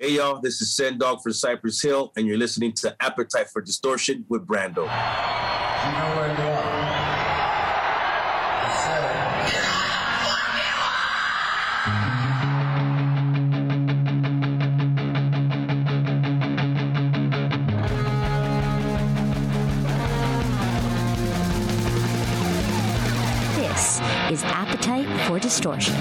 Hey y'all, this is Sen Dog for Cypress Hill, and you're listening to Appetite for Distortion with Brando. You know where they are. This is Appetite for Distortion.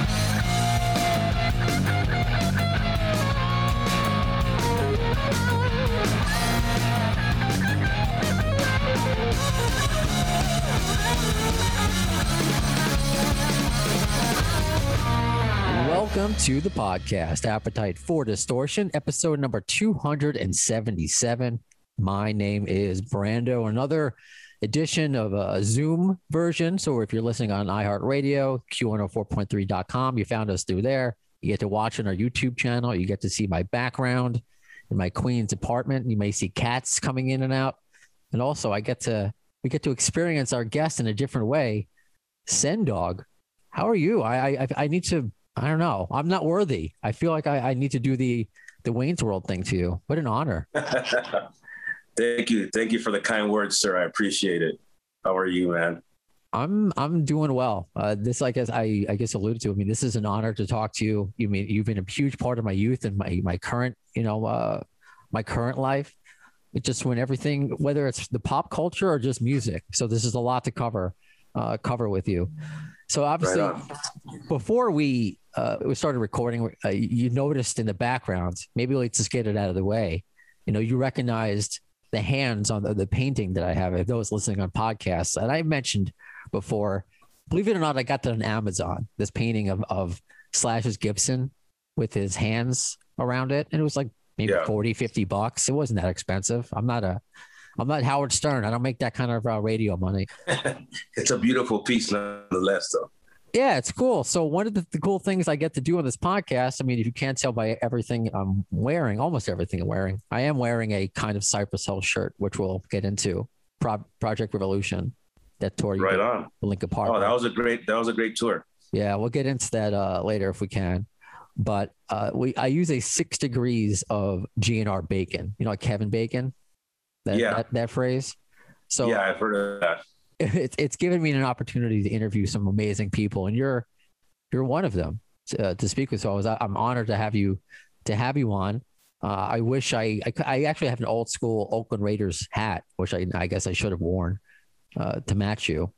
Welcome to the podcast, Appetite for Distortion, episode number 277. My name is Brando. Another edition of a Zoom version. So if you're listening on iHeartRadio, Q104.3.com, you found us through there. You get to watch on our YouTube channel. You get to see my background in my queen's apartment. You may see cats coming in and out. And also I get to we get to experience our guest in a different way. Sen Dog, how are you? I I I need to I don't know. I'm not worthy. I feel like I, I need to do the the Wayne's World thing to you. What an honor. Thank you. Thank you for the kind words, sir. I appreciate it. How are you, man? I'm I'm doing well. Uh, this, I guess, I I guess alluded to. I mean, this is an honor to talk to you. You mean you've been a huge part of my youth and my my current, you know, uh, my current life. It just when everything, whether it's the pop culture or just music. So this is a lot to cover, uh, cover with you. So obviously, Right before we uh, we started recording, uh, you noticed in the background. Maybe let's just get it out of the way. You know, you recognized the hands on the, the painting that I have. If those listening on podcasts, and I mentioned before, believe it or not, I got that on Amazon. This painting of of Slash's Gibson with his hands around it, and it was like maybe Yeah. 40, 50 bucks. It wasn't that expensive. I'm not a I'm not Howard Stern. I don't make that kind of uh, radio money. It's a beautiful piece, nonetheless, though. Yeah, it's cool. So one of the, the cool things I get to do on this podcast, I mean, if you can't tell by everything I'm wearing, almost everything I'm wearing, I am wearing a kind of Cypress Hill shirt, which we'll get into. Pro- Project Revolution, that tour, you Right on. in Linkin Park. Oh, that was a great. That was a great tour. Yeah, we'll get into that uh, later if we can. But uh, we I use a six degrees of GNR bacon. You know, like Kevin Bacon. That, Yeah. that, that phrase. So yeah, I've heard of that. it's it's given me an opportunity to interview some amazing people, and you're you're one of them to, uh, to speak with. So I was I'm honored to have you to have you on. Uh, I wish I, I I actually have an old school Oakland Raiders hat, which I I guess I should have worn uh, to match you.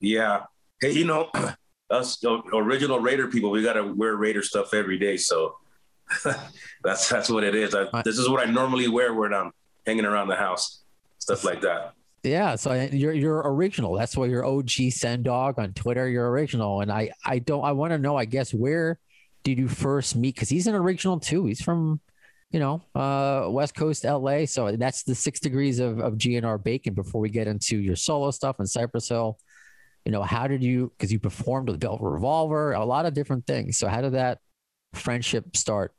Yeah. Hey, you know, us original Raider people, we gotta wear Raider stuff every day. So that's that's what it is. I, this is what I normally wear when I'm hanging around the house, stuff like that. Yeah, so you're you're original. That's why you're OG Sen Dog on Twitter. You're original, and I I don't I want to know. I guess where did you first meet? Because he's an original too. He's from you know uh West Coast LA. So that's the six degrees of of GNR Bacon. Before we get into your solo stuff and Cypress Hill, you know how did you? Because you performed with Velvet Revolver, a lot of different things. So how did that friendship start?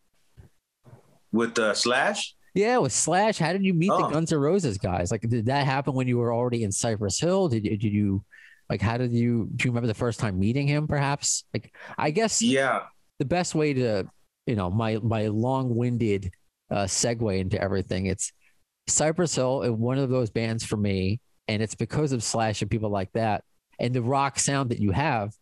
With uh, Slash, Yeah, with Slash, how did you meet the Oh. Guns N' Roses guys? Like, did that happen when you were already in Cypress Hill? Did you, did you, like, how did you, do you remember the first time meeting him, perhaps? Like, I guess yeah, the best way to, you know, my, my long winded uh, segue into everything, it's Cypress Hill and one of those bands for me. And it's because of Slash and people like that and the rock sound that you have.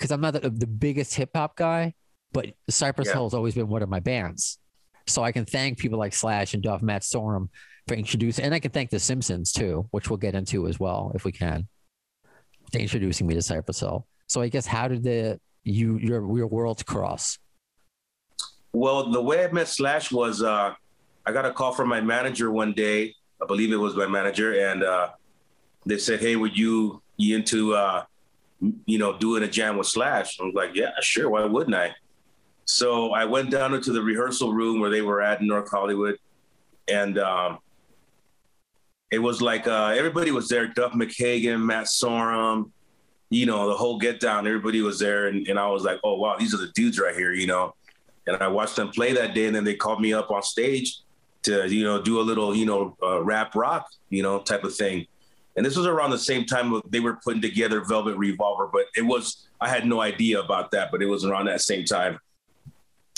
Cause I'm not the, the biggest hip hop guy, but Cypress Yeah. Hill has always been one of my bands. So I can thank people like Slash and Duff, Matt Sorum for introducing, and I can thank The Simpsons too, which we'll get into as well if we can, for introducing me to Cypress Hill. So I guess how did the you your your worlds cross? Well, the way I met Slash was uh, I got a call from my manager one day. I believe it was my manager, and uh, they said, "Hey, would you you into uh, you know doing a jam with Slash?" I was like, "Yeah, sure. Why wouldn't I?" So I went down into the rehearsal room where they were at in North Hollywood, and um, it was like uh, everybody was there: Duff McKagan, Matt Sorum, you know, the whole get down. Everybody was there, and, and I was like, "Oh wow, these are the dudes right here," you know and I watched them play that day. And then they called me up on stage to, you know, do a little, you know, uh, rap rock, you know, type of thing. And this was around the same time they were putting together Velvet Revolver, but it was I had no idea about that, but it was around that same time.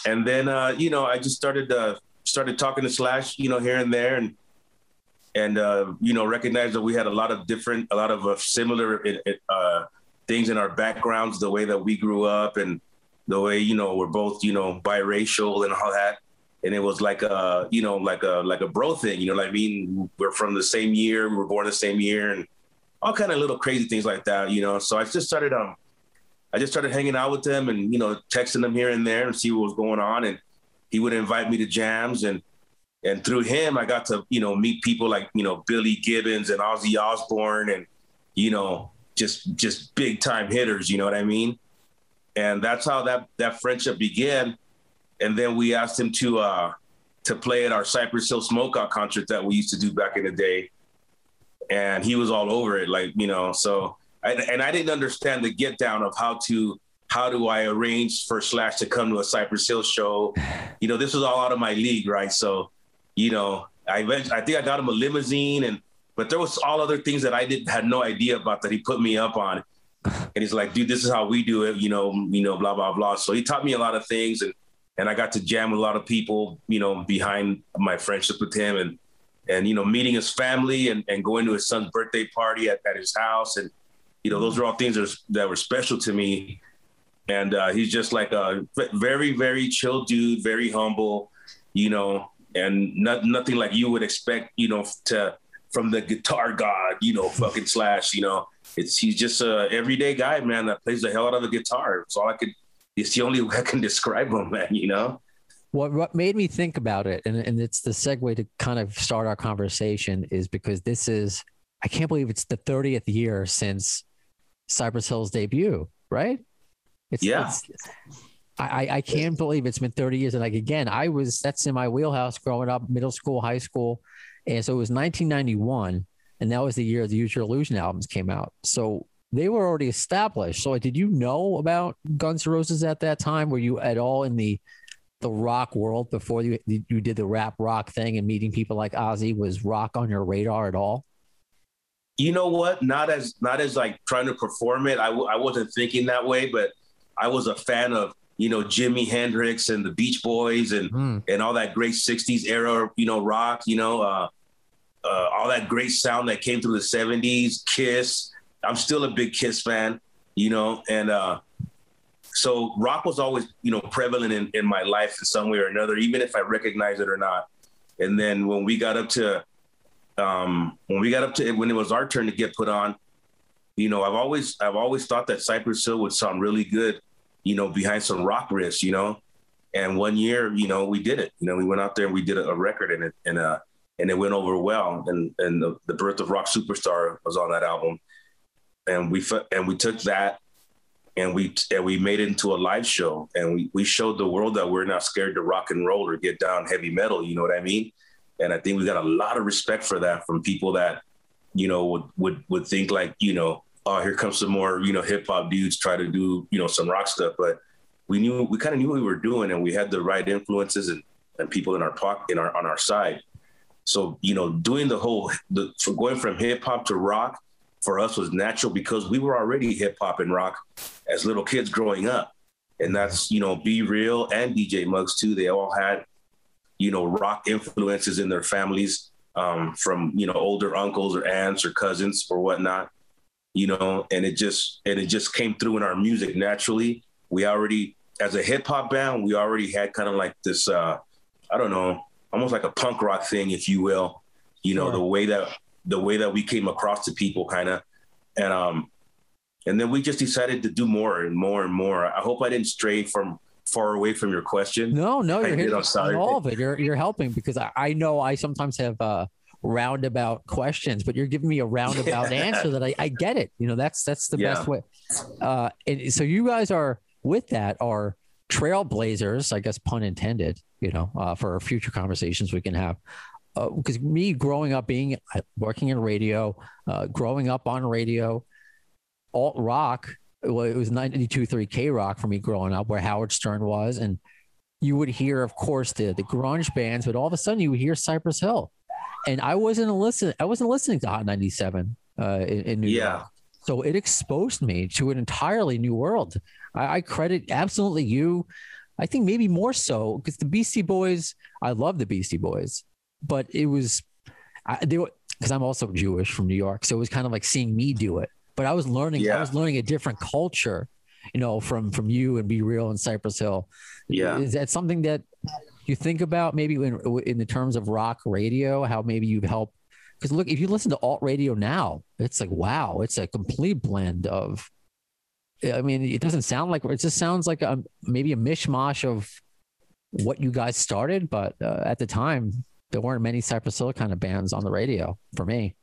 and then uh, you know I just started uh, started talking to Slash, you know, here and there, and and uh, you know recognized that we had a lot of different, a lot of uh, similar uh, things in our backgrounds, the way that we grew up, and the way you know we're both you know biracial and all that. And it was like a you know like a like a bro thing, you know. Like I mean, we're from the same year, we were born the same year, and all kind of little crazy things like that, you know. So I just started um, I just started hanging out with them and you know texting them here and there and see what was going on, and he would invite me to jams and and through him I got to you know meet people like you know Billy Gibbons and Ozzy Osbourne and you know just just big time hitters, you know what I mean? And that's how that that friendship began. And then we asked him to uh to play at our Cypress Hill Smokeout concert that we used to do back in the day. And he was all over it, like, you know, so I, and I didn't understand the get down of how to how do I arrange for Slash to come to a Cypress Hill show? You know, this was all out of my league, right? So, you know, I I think I got him a limousine and but there was all other things that I didn't had no idea about that he put me up on. And he's like, dude, this is how we do it, you know, you know, blah, blah, blah. So he taught me a lot of things and and I got to jam with a lot of people, you know, behind my friendship with him and and you know, meeting his family and, and going to his son's birthday party at, at his house. And, you know, those are all things that, that were special to me. And uh, he's just like a very very chill dude very humble you know and not, nothing like you would expect you know to from the guitar god you know fucking slash you know. It's he's just a everyday guy man that plays the hell out of the guitar. It's all i could it's the only way i can describe them, man you know what what made me think about it and, and it's the segue to kind of start our conversation is because this is i can't believe it's the 30th year since cypress hill's debut right it's, yeah. It's, I, I can't believe it's been 30 years. And like, again, I was, that's in my wheelhouse growing up, middle school, high school. And so it was 1991. And that was the year the Use Your Illusion albums came out. So they were already established. So did you know about Guns N' Roses at that time? Were you at all in the, the rock world before you, you did the rap rock thing and meeting people like Ozzy was rock on your radar at all? You know what? Not as, not as like trying to perform it. I w- I wasn't thinking that way, but I was a fan of you know Jimi Hendrix and the Beach Boys and mm. and all that great '60s era you know rock. You know uh, uh, all that great sound that came through the '70s. Kiss. I'm still a big Kiss fan. You know, and uh, so rock was always you know prevalent in, in my life in some way or another, even if I recognize it or not. And then when we got up to um, when we got up to when it was our turn to get put on, you know, I've always I've always thought that Cypress Hill would sound really good, you know, behind some rock riffs, you know. And one year, you know, we did it. You know, we went out there and we did a, a record and it and uh and it went over well. And and the, the Birth of Rock Superstar was on that album. And we and we took that and we and we made it into a live show and we we showed the world that we're not scared to rock and roll or get down heavy metal, you know what I mean? And I think we got a lot of respect for that from people that you know, would would would think like, you know, oh, here comes some more, you know, hip hop dudes try to do, you know, some rock stuff. But we knew we kind of knew what we were doing and we had the right influences and, and people in our pocket in our on our side. So, you know, doing the whole the going from hip hop to rock for us was natural because we were already hip hop and rock as little kids growing up. And that's, you know, B-Real and DJ Muggs too. They all had, you know, rock influences in their families um, from you know older uncles or aunts or cousins or whatnot you know and it just and it just came through in our music naturally we already as a hip-hop band we already had kind of like this uh i don't know almost like a punk rock thing if you will you know sure. the way that the way that we came across to people kind of and um and then we just decided to do more and more and more i hope i didn't stray from far away from your question. No, no, you're hitting all of it. You're you're helping because I, I know I sometimes have uh, roundabout questions, but you're giving me a roundabout answer that I, I get it. You know, that's that's the yeah. best way. Uh, and so you guys are with that are trailblazers, I guess pun intended. You know, uh, for future conversations we can have. Because uh, me growing up, being uh, working in radio, uh, growing up on radio, alt rock well, it was 92.3 K Rock for me growing up, where Howard Stern was. And you would hear, of course, the, the grunge bands, but all of a sudden you would hear Cypress Hill. And I wasn't listening, I wasn't listening to Hot 97 uh, in, in New yeah. York. So it exposed me to an entirely new world. I, I credit absolutely you, I think maybe more so because the Beastie Boys, I love the Beastie Boys, but it was, I, they were, because I'm also Jewish from New York. So it was kind of like seeing me do it. But I was learning, I was learning a different culture, you know, from from you and B-Real and Cypress Hill. Yeah. Is that something that you think about maybe in in the terms of rock radio, how maybe you've helped? Because look, if you listen to alt radio now, it's like wow, it's a complete blend of. I mean, it doesn't sound like it just sounds like a, maybe a mishmash of what you guys started, but uh, at the time there weren't many Cypress Hill kind of bands on the radio for me.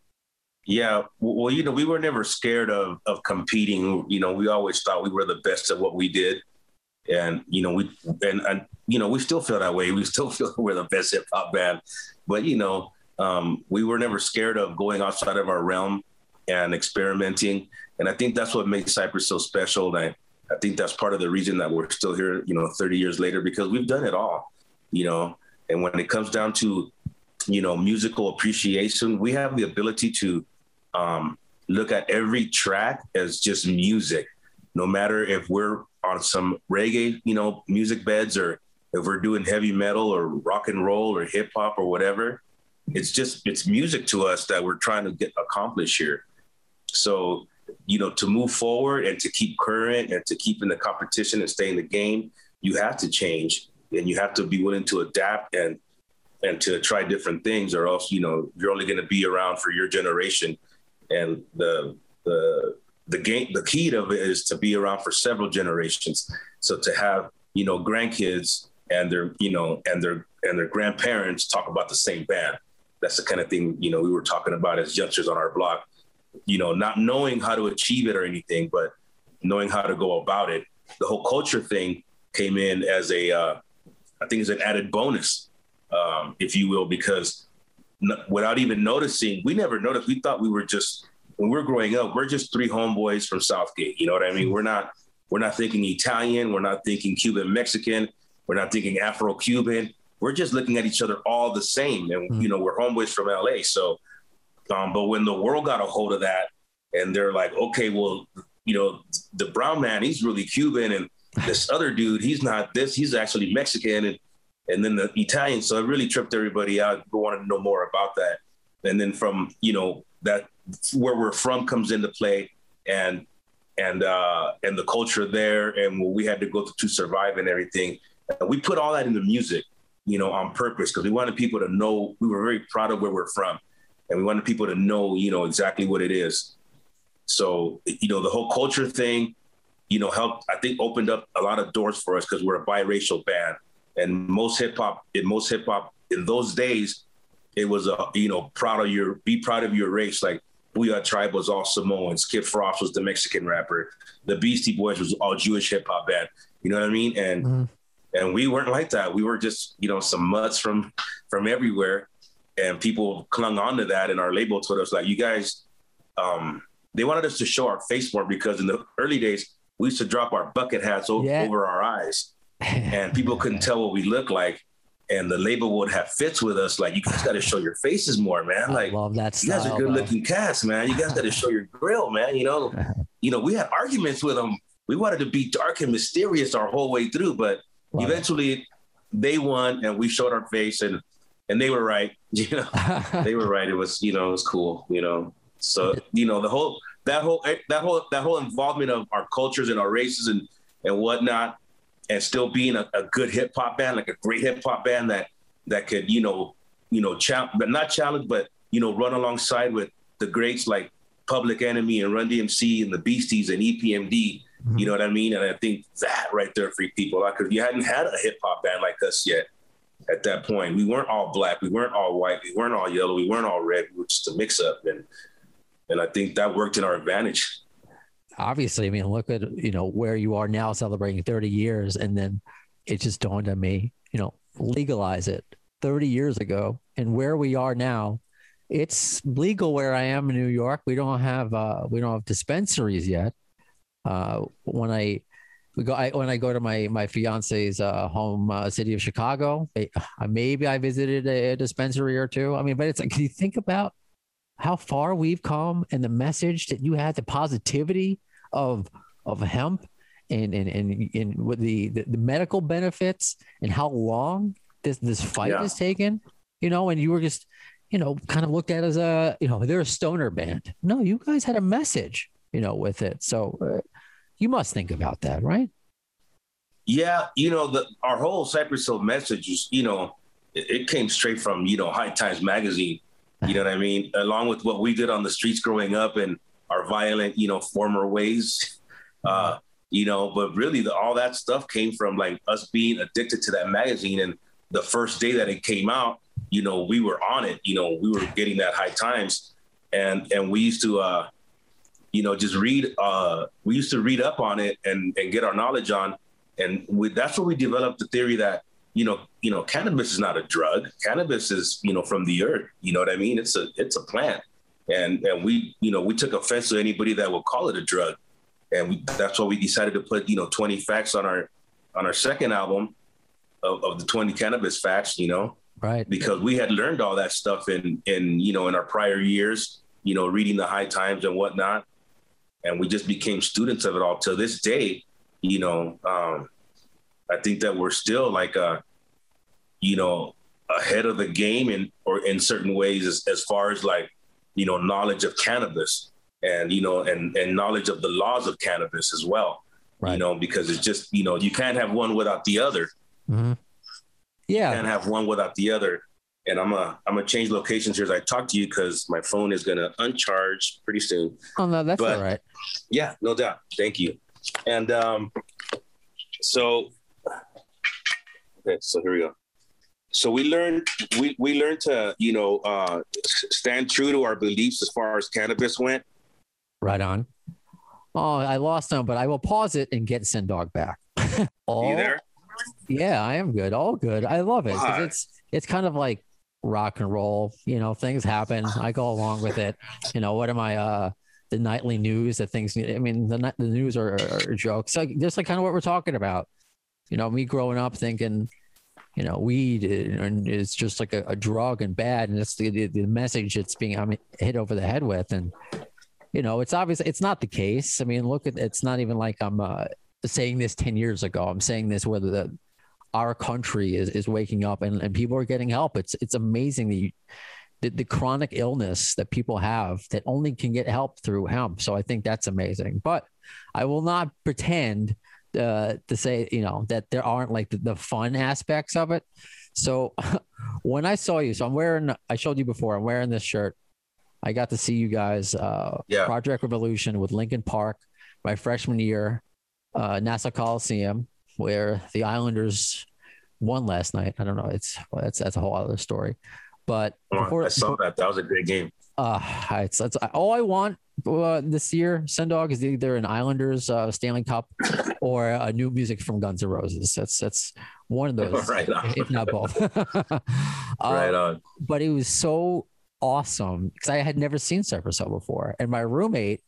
Yeah, well, you know, we were never scared of of competing. You know, we always thought we were the best at what we did, and you know, we and and you know, we still feel that way. We still feel we're the best hip hop band, but you know, um, we were never scared of going outside of our realm and experimenting. And I think that's what makes Cypress so special. And I, I think that's part of the reason that we're still here. You know, 30 years later, because we've done it all. You know, and when it comes down to you know musical appreciation we have the ability to um, look at every track as just music. No matter if we're on some reggae you know music beds or if we're doing heavy metal or rock and roll or hip hop or whatever it's just it's music to us that we're trying to get accomplished here. So you know to move forward and to keep current and to keep in the competition and stay in the game you have to change and you have to be willing to adapt and and to try different things or else you know you're only going to be around for your generation. And the the the game the key to it is to be around for several generations. So to have you know grandkids and their you know and their and their grandparents talk about the same band. That's the kind of thing you know we were talking about as youngsters on our block. You know not knowing how to achieve it or anything but knowing how to go about it. The whole culture thing came in as a uh, i think it's an added bonus um, if you will, because n- without even noticing, we never noticed. We thought we were just when we were growing up, we're just three homeboys from Southgate. You know what I mean? We're not we're not thinking Italian, we're not thinking Cuban Mexican, we're not thinking Afro Cuban. We're just looking at each other all the same, and you know we're homeboys from LA. So, um, but when the world got a hold of that, and they're like, okay, well, you know, the brown man, he's really Cuban, and this other dude, he's not this, he's actually Mexican, and and then the Italian. So it really tripped everybody out. We wanted to know more about that. And then from, you know, that where we're from comes into play and and uh and the culture there and what we had to go through to survive and everything. We put all that into music, you know, on purpose because we wanted people to know we were very proud of where we're from. And we wanted people to know, you know, exactly what it is. So, you know, the whole culture thing, you know, helped, I think opened up a lot of doors for us because we're a biracial band and most hip hop in most hip hop in those days, it was a you know proud of your be proud of your race. Like Boo-Yaa Tribe was all Samoans, Kid Frost was the Mexican rapper, the Beastie Boys was all Jewish hip hop band. You know what I mean? And Mhm. and we weren't like that. We were just you know some mutts from from everywhere, and people clung on to that. And our label told us like, you guys, um, they wanted us to show our face more because in the early days we used to drop our bucket hats o- Yeah. over our eyes and people couldn't tell what we looked like. And the label would have fits with us, like you guys got to show your faces more, man. I Like love that you guys are good-looking cats, man. You guys got to show your grill, man. You know, you know, we had arguments with them. We wanted to be dark and mysterious our whole way through, but Love it. eventually they won, and we showed our face, and and they were right. You know, they were right. It was, you know, it was cool. You know, so you know the whole that whole that whole that whole involvement of our cultures and our races and and whatnot, and still being a, a good hip hop band, like a great hip hop band that that could you know you know challenge, but not challenge, but you know run alongside with the greats like Public Enemy and Run DMC and the Beasties and EPMD. Mm-hmm. You know what I mean? And I think that right there freaked people out because you hadn't had a hip hop band like us yet at that point. We weren't all black, we weren't all white, we weren't all yellow, we weren't all red. We were just a mix up, and and I think that worked in our advantage. Obviously, I mean, look at you know where you are now, celebrating 30 years, and then it just dawned on me, you know, legalize it 30 years ago, and where we are now, it's legal where I am in New York. We don't have uh, we don't have dispensaries yet. Uh, when I go I, when I go to my my fiance's uh, home uh, city of Chicago, I, maybe I visited a, a dispensary or two. I mean, but it's like, can you think about how far we've come and the message that you had, the positivity of of hemp and and and, and with the, the the medical benefits and how long this this fight Yeah. is taken, you know, and you were just, you know, kind of looked at as a, you know, they're a stoner band. No, you guys had a message, you know, with it. So uh, you must think about that, right? Yeah, you know, the our whole Cypress Hill message is, you know, it, it came straight from, you know, High Times magazine. You know what I mean? Along with what we did on the streets growing up and our violent, you know, former ways. Uh, you know, but really the, all that stuff came from like us being addicted to that magazine. And the first day that it came out, you know, we were on it, you know, we were getting that high times and, and we used to, uh, you know, just read, uh, we used to read up on it and, and get our knowledge on. And we, that's where we developed the theory that, you know, you know, cannabis is not a drug. Cannabis is, you know, from the earth. You know what I mean? It's a it's a plant. And and we, you know, we took offense to anybody that would call it a drug. And we, that's why we decided to put, you know, 20 facts on our on our second album of, of the 20 cannabis facts, you know, Right. because we had learned all that stuff in in you know in our prior years, you know, reading the high times and whatnot, and we just became students of it all. To this day, you know, um, I think that we're still like uh, you know, ahead of the game in or in certain ways as, as far as like you know knowledge of cannabis and you know and and knowledge of the laws of cannabis as well. Right. You know, because it's just you know you can't have one without the other Mhm. Yeah. can't have one without the other. And I'm a I'm gonna change locations here as I talk to you because my phone is gonna uncharge pretty soon. Oh no, that's but- all right. Yeah, no doubt. Thank you. And um, so okay, so here we go. So we learned we we learned to you know uh, stand true to our beliefs as far as cannabis went. Right on. Oh, I lost him, but I will pause it and get Sendog back. You there? Yeah, I am good. All good. I love it Why? it's it's kind of like rock and roll. You know, things happen. I go along with it. You know, what am I? Uh, the nightly news that things. I mean, the the news are, are jokes. Like just like kind of what we're talking about. You know, me growing up thinking, you know, weed and it's just like a, a drug and bad, and it's the, the the message it's being I mean, hit over the head with, and you know, it's obvious it's not the case. I mean, look at it's not even like I'm uh, saying this ten years ago. I'm saying this whether the our country is, is waking up and, and people are getting help. It's it's amazing the, the the chronic illness that people have that only can get help through hemp. So I think that's amazing. But I will not pretend uh, to say you know that there aren't like the, the fun aspects of it. So when I saw you, so I'm wearing I showed you before. I'm wearing this shirt. I got to see you guys uh, Yeah. Project Revolution with Linkin Park my freshman year, uh, Nassau Coliseum, where the Islanders won last night. I don't know. It's well, that's that's a whole other story. But before, I saw that. That was a great game. Uh, it's, all I want uh, this year. Sendog is either an Islanders uh, Stanley Cup or a new music from Guns N' Roses. That's that's one of those, Right if not both. Uh, right on. but it was so awesome because I had never seen Cypress Hill before. And my roommate,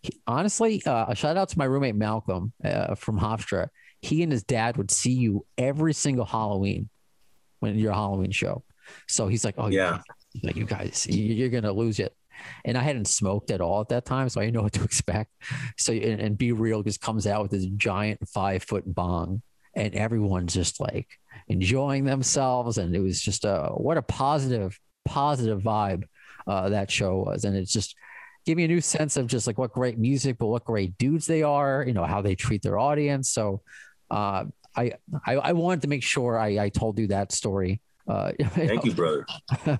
he, honestly, uh, a shout out to my roommate Malcolm uh, from Hofstra. He and his dad would see you every single Halloween when your Halloween show. So he's like, "Oh Yeah. You, you guys, you- you're gonna lose it." And I hadn't smoked at all at that time, so I didn't know what to expect. So and, and B-Real just comes out with this giant five foot bong, and everyone's just like enjoying themselves, and it was just a what a positive positive vibe uh, that show was, and it's just give me a new sense of just like what great music, but what great dudes they are, you know, how they treat their audience. So uh, I, I I wanted to make sure I, I told you that story. Uh, Thank you, brother.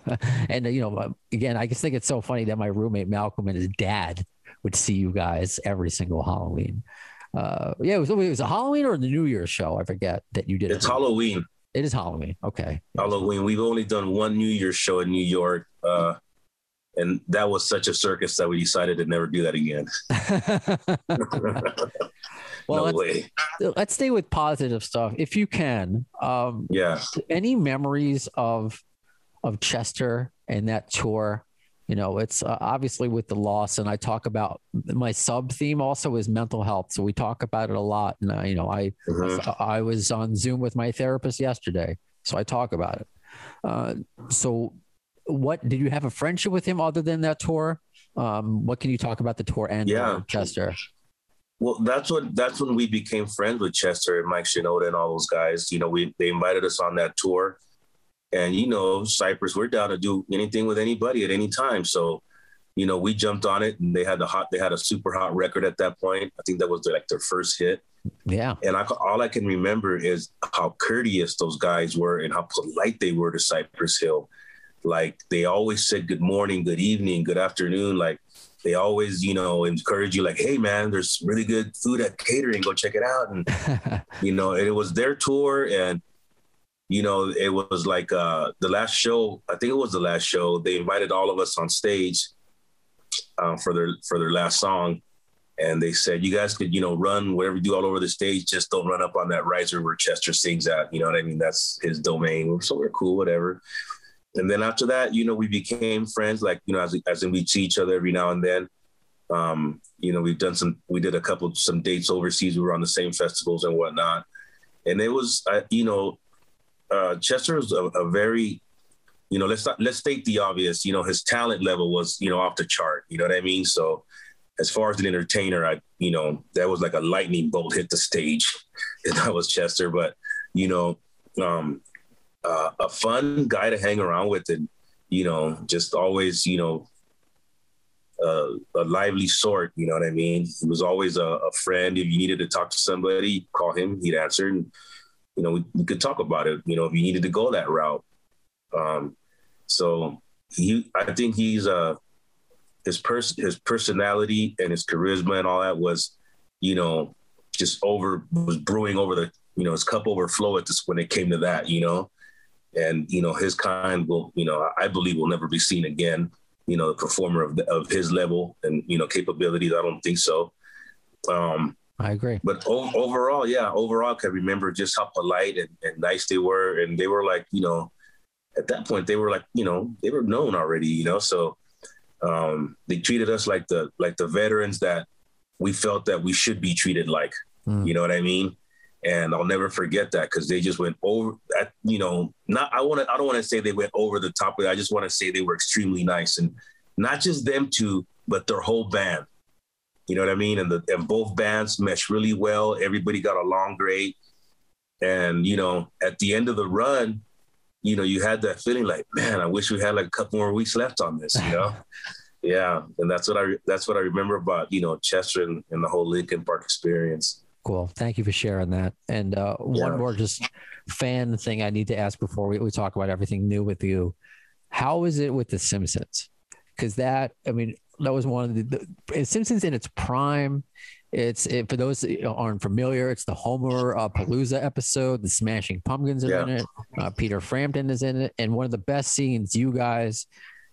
and you know, uh, again, I just think it's so funny that my roommate Malcolm and his dad would see you guys every single Halloween. Uh, yeah, it was, it was a Halloween or the New Year's show. I forget that you did. It. It's it. Halloween. It is Halloween. Okay. Halloween. We've only done one New Year's show in New York, uh, and that was such a circus that we decided to never do that again. well, no let's, way. let's stay with positive stuff if you can. Um, Yeah. any memories of of Chester and that tour? You know, it's uh, obviously with the loss, and I talk about my sub theme also is mental health. So we talk about it a lot, and uh, you know, I Mhm. I was on Zoom with my therapist yesterday, so I talk about it. Uh, so, what did you have a friendship with him other than that tour? Um, what can you talk about the tour and Yeah. Chester? Well, that's what that's when we became friends with Chester and Mike Shinoda and all those guys. You know, we they invited us on that tour, and you know, Cypress, we're down to do anything with anybody at any time. So, you know, we jumped on it, and they had the hot, they had a super hot record at that point. I think that was like their first hit. Yeah. And I, all I can remember is how courteous those guys were and how polite they were to Cypress Hill. Like they always said good morning, good evening, good afternoon. Like they always, you know, encourage you like, hey man, there's really good food at catering. Go check it out. And you know, it was their tour and you know, it was like uh the last show, I think it was the last show, they invited all of us on stage uh, for their for their last song. And they said you guys could you know run whatever you do all over the stage. Just don't run up on that riser where chester sings at. You know what i mean? That's his domain. So we're cool whatever and then after that you know we became friends like you know as, as in we see each other every now and then. Um, you know we've done some we did a couple some dates overseas. We were on the same festivals and whatnot. And it was uh, you know uh, chester was a, a very you know let's not, let's state the obvious. You know his talent level was you know off the chart. You know what i mean? So as far as an entertainer, I, you know, that was like a lightning bolt hit the stage. That was Chester, but you know, um, uh, a fun guy to hang around with and, you know, just always, you know, uh, a lively sort, you know what I mean? He was always a, a, friend. If you needed to talk to somebody, call him, he'd answer. And, you know, we, we could talk about it, you know, if you needed to go that route. Um, so he, I think he's, uh, his person his personality and his charisma and all that was, you know, just over was brewing over the you know his cup overflow at this when it came to that, you know, and you know his kind will you know I believe will never be seen again. You know, the performer of the, of his level and you know capabilities. I don't think so. Um, I agree. But o- overall, yeah, overall, I can remember just how polite and, and nice they were, and they were like, you know, at that point they were like, you know, they were known already, you know, so um, they treated us like the like the veterans that we felt that we should be treated like. Mm. You know what I mean? And I'll never forget that because they just went over that. You know, not I want to. I don't want to say they went over the top. I just want to say they were extremely nice, and not just them two, but their whole band. You know what I mean? And the and both bands meshed really well. Everybody got along great. And you know, at the end of the run, you know, you had that feeling like, man, I wish we had like a couple more weeks left on this, you know? yeah. And that's what I, that's what I remember about, you know, Chester and, and the whole Linkin Park experience. Cool. Thank you for sharing that. And uh, one more just fan thing I need to ask before we, we talk about everything new with you. How is it with The Simpsons? Because that, I mean, that was one of the, the Simpsons in its prime. It's it, for those that aren't familiar. It's the Homer uh, Palooza episode. The Smashing Pumpkins are Yeah. in it. Uh, Peter Frampton is in it, and one of the best scenes. You guys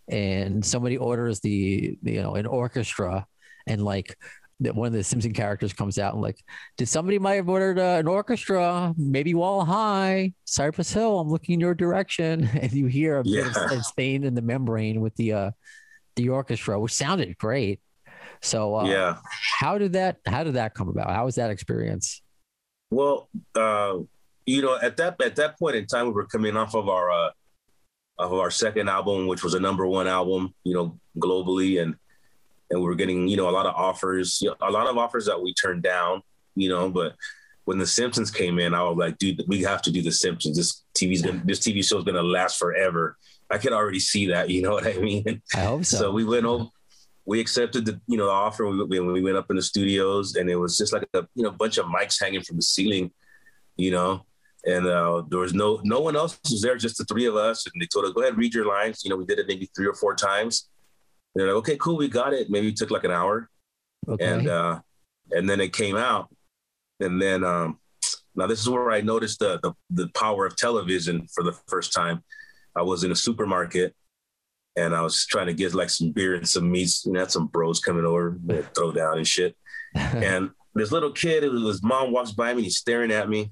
and somebody orders the, the you know an orchestra, and like that one of the Simpson characters comes out and like, did somebody might have ordered uh, an orchestra? Maybe Wall High, Cypress Hill. I'm looking in your direction, and you hear a bit of Yeah. stain in the membrane with the uh, the orchestra, which sounded great. So uh, yeah. how did that how did that come about? How was that experience? Well, uh, you know, at that, at that point in time, we were coming off of our, uh, of our second album, which was a number one album, you know, globally. And, and we were getting, you know, a lot of offers, you know, a lot of offers that we turned down, you know, but when the Simpsons came in, I was like, dude, we have to do the Simpsons. This TV's gonna, this TV show is gonna last forever. I could already see that, you know what I mean? I hope so. So we went over, we accepted the you know the offer. We, we, we went up in the studios, and it was just like a you know bunch of mics hanging from the ceiling, you know. And uh, there was no no one else was there, just the three of us. And they told us, "Go ahead, read your lines." You know, we did it maybe three or four times. They're like, "Okay, cool, we got it." Maybe it took like an hour, okay. and uh, and then it came out. And then um, now this is where I noticed the, the the power of television for the first time. I was in a supermarket and I was trying to get like some beer and some meats. And had some bros coming over, throw down and shit. And this little kid, his mom walks by me, he's staring at me.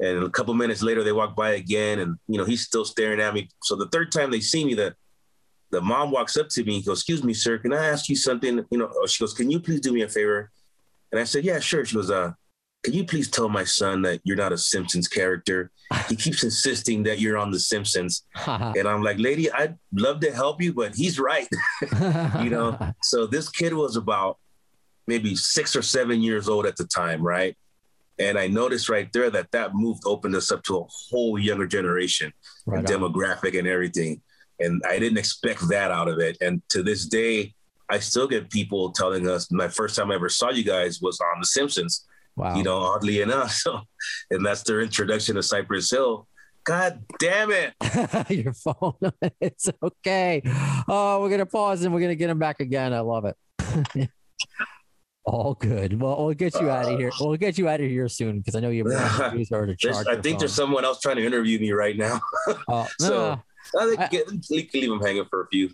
And a couple minutes later, they walk by again, and you know he's still staring at me. So the third time they see me, the the mom walks up to me. He goes, "Excuse me, sir, can I ask you something?" You know, she goes, "Can you please do me a favor?" And I said, "Yeah, sure." She goes, "Uh, can you please tell my son that you're not a Simpsons character? He keeps insisting that you're on The Simpsons." And I'm like, "Lady, I'd love to help you, but he's right." you know. So this kid was about maybe six or seven years old at the time, right? And I noticed right there that that move opened us up to a whole younger generation Right and demographic and everything. And I didn't expect that out of it. And to this day, I still get people telling us my first time I ever saw you guys was on The Simpsons, Wow. you know, oddly enough. So, and that's their introduction to Cypress Hill. God damn it. your phone. it's okay. Oh, we're gonna pause and we're gonna get him back again. I love it. All good. Well, we'll get you out of here. We'll get you out of here soon because I know you're more user to There's, charge. I think there's someone else trying to interview me right now. Oh, so- no, I think I- get- we can leave them hanging for a few.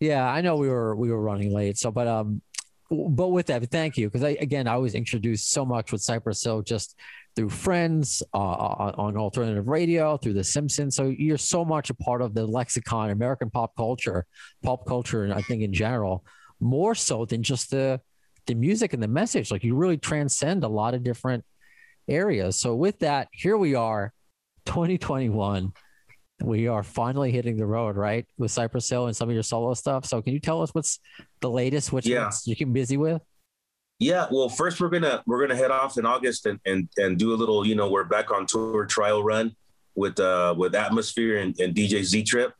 yeah, I know we were we were running late. So, but um, but with that, thank you because I again I was introduced so much with Cypress Hill just through friends uh, on, on alternative radio through The Simpsons. So you're so much a part of the lexicon, American pop culture, pop culture, and I think in general, more so than just the the music and the message. Like you really transcend a lot of different areas. So with that, here we are, 2021. We are finally hitting the road, right? With Cypress Hill and some of your solo stuff. So can you tell us what's the latest, what Yeah. you're keeping busy with? Yeah, well, first we're gonna we're gonna head off in August and and and do a little, you know, we're back on tour trial run with uh with Atmosphere and, and DJ Z Trip.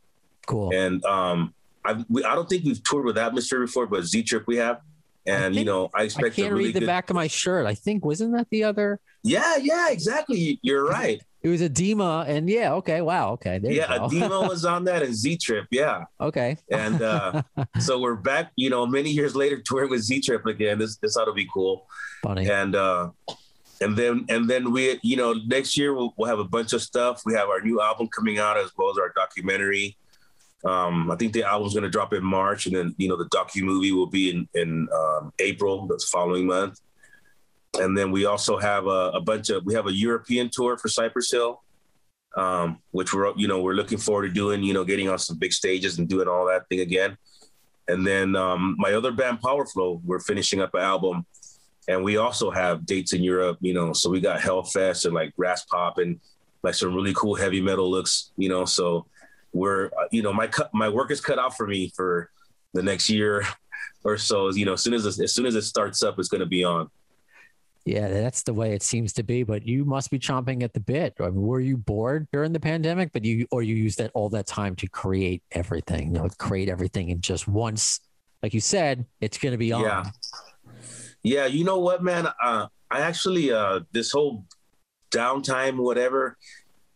Cool. And um I we, I don't think we've toured with Atmosphere before, but Z Trip we have. And you know, I I expect can't a really read the good back of my shirt. I think wasn't that the other? Yeah, yeah, exactly. You're right. It was Edema, and yeah, okay, wow, okay, there yeah, you go. Ademo was on that and Z Trip, yeah. okay, And uh so we're back, you know, many years later touring with Z Trip again. This this ought to be cool. funny. and uh and then and then we you know next year we'll, we'll have a bunch of stuff we have our new album coming out as well as our documentary um i think the album's going to drop in march and then you know the docu movie will be in in um, april the following month and then we also have a, a bunch of we have a european tour for cypress hill um which we're you know we're looking forward to doing you know getting on some big stages and doing all that thing again and then um my other band Powerflo we're finishing up an album and we also have dates in Europe, you know. So we got Hellfest and like Graspop and like some really cool heavy metal looks, you know. So we're, uh, you know, my cut, my work is cut out for me for the next year or so. You know, as soon as as soon as it starts up, it's going to be on. Yeah, that's the way it seems to be. But you must be chomping at the bit. I mean, were you bored during the pandemic? But you or you used that all that time to create everything. You know, create everything in just once. Like you said, it's going to be on. Yeah. Yeah, you know what, man? Uh, I actually uh, this whole downtime, whatever,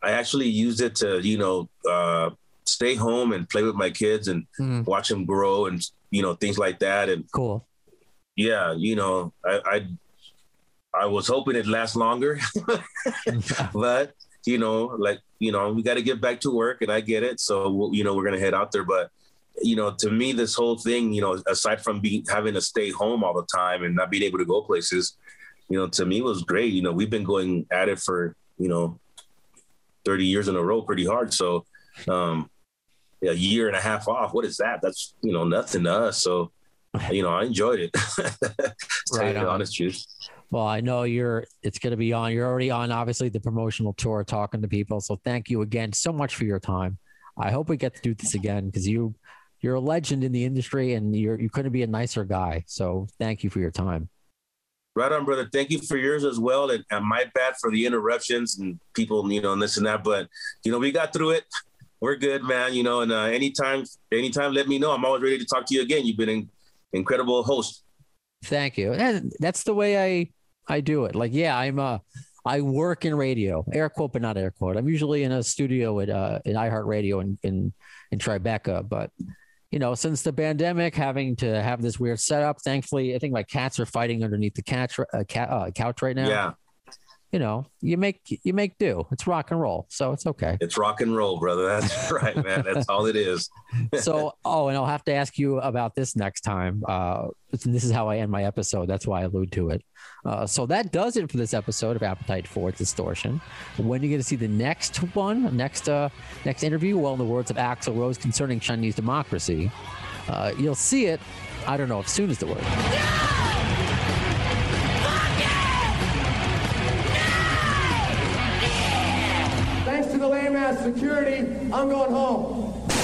I actually used it to, you know, uh, stay home and play with my kids and Mm, watch them grow and you know things like that. And cool. yeah, you know, I I, I was hoping it lasts longer, but you know, like you know, we got to get back to work, and I get it. So we'll, you know, we're gonna head out there, but you know, to me, this whole thing, you know, aside from being having to stay home all the time and not being able to go places, you know, to me was great. You know, we've been going at it for you know, thirty years in a row, pretty hard. So. um a year and a half off. What is that? That's you know nothing to us. So, you know, I enjoyed it. Right the on. honest truth. Well, I know you're. It's going to be on. You're already on, obviously, the promotional tour, talking to people. So thank you again so much for your time. I hope we get to do this again because you, you're a legend in the industry, and you're you couldn't be a nicer guy. So thank you for your time. Right on, brother. Thank you for yours as well. And, and my bad for the interruptions and people, you know, and this and that. But you know, we got through it. We're good, man. You know, and uh, anytime, anytime, let me know. I'm always ready to talk to you again. You've been an incredible host. Thank you. And that's the way I I do it. Like, yeah, I'm uh I work in radio, air quote, but not air quote. I'm usually in a studio at uh in iHeartRadio in in in Tribeca, but you know, since the pandemic, having to have this weird setup, thankfully, I think my cats are fighting underneath the couch uh, cat, uh, couch right now. Yeah, You know, you make you make do. It's rock and roll, so it's okay. it's rock and roll, brother. That's right, man. That's all it is. so oh and i'll have to ask you about this next time uh this is how i end my episode that's why i allude to it uh, so that does it for this episode of appetite for distortion when are you going to see the next one next uh next interview well in the words of axl rose concerning chinese democracy uh, you'll see it i don't know if soon is the word Thanks lame ass security. I'm going home.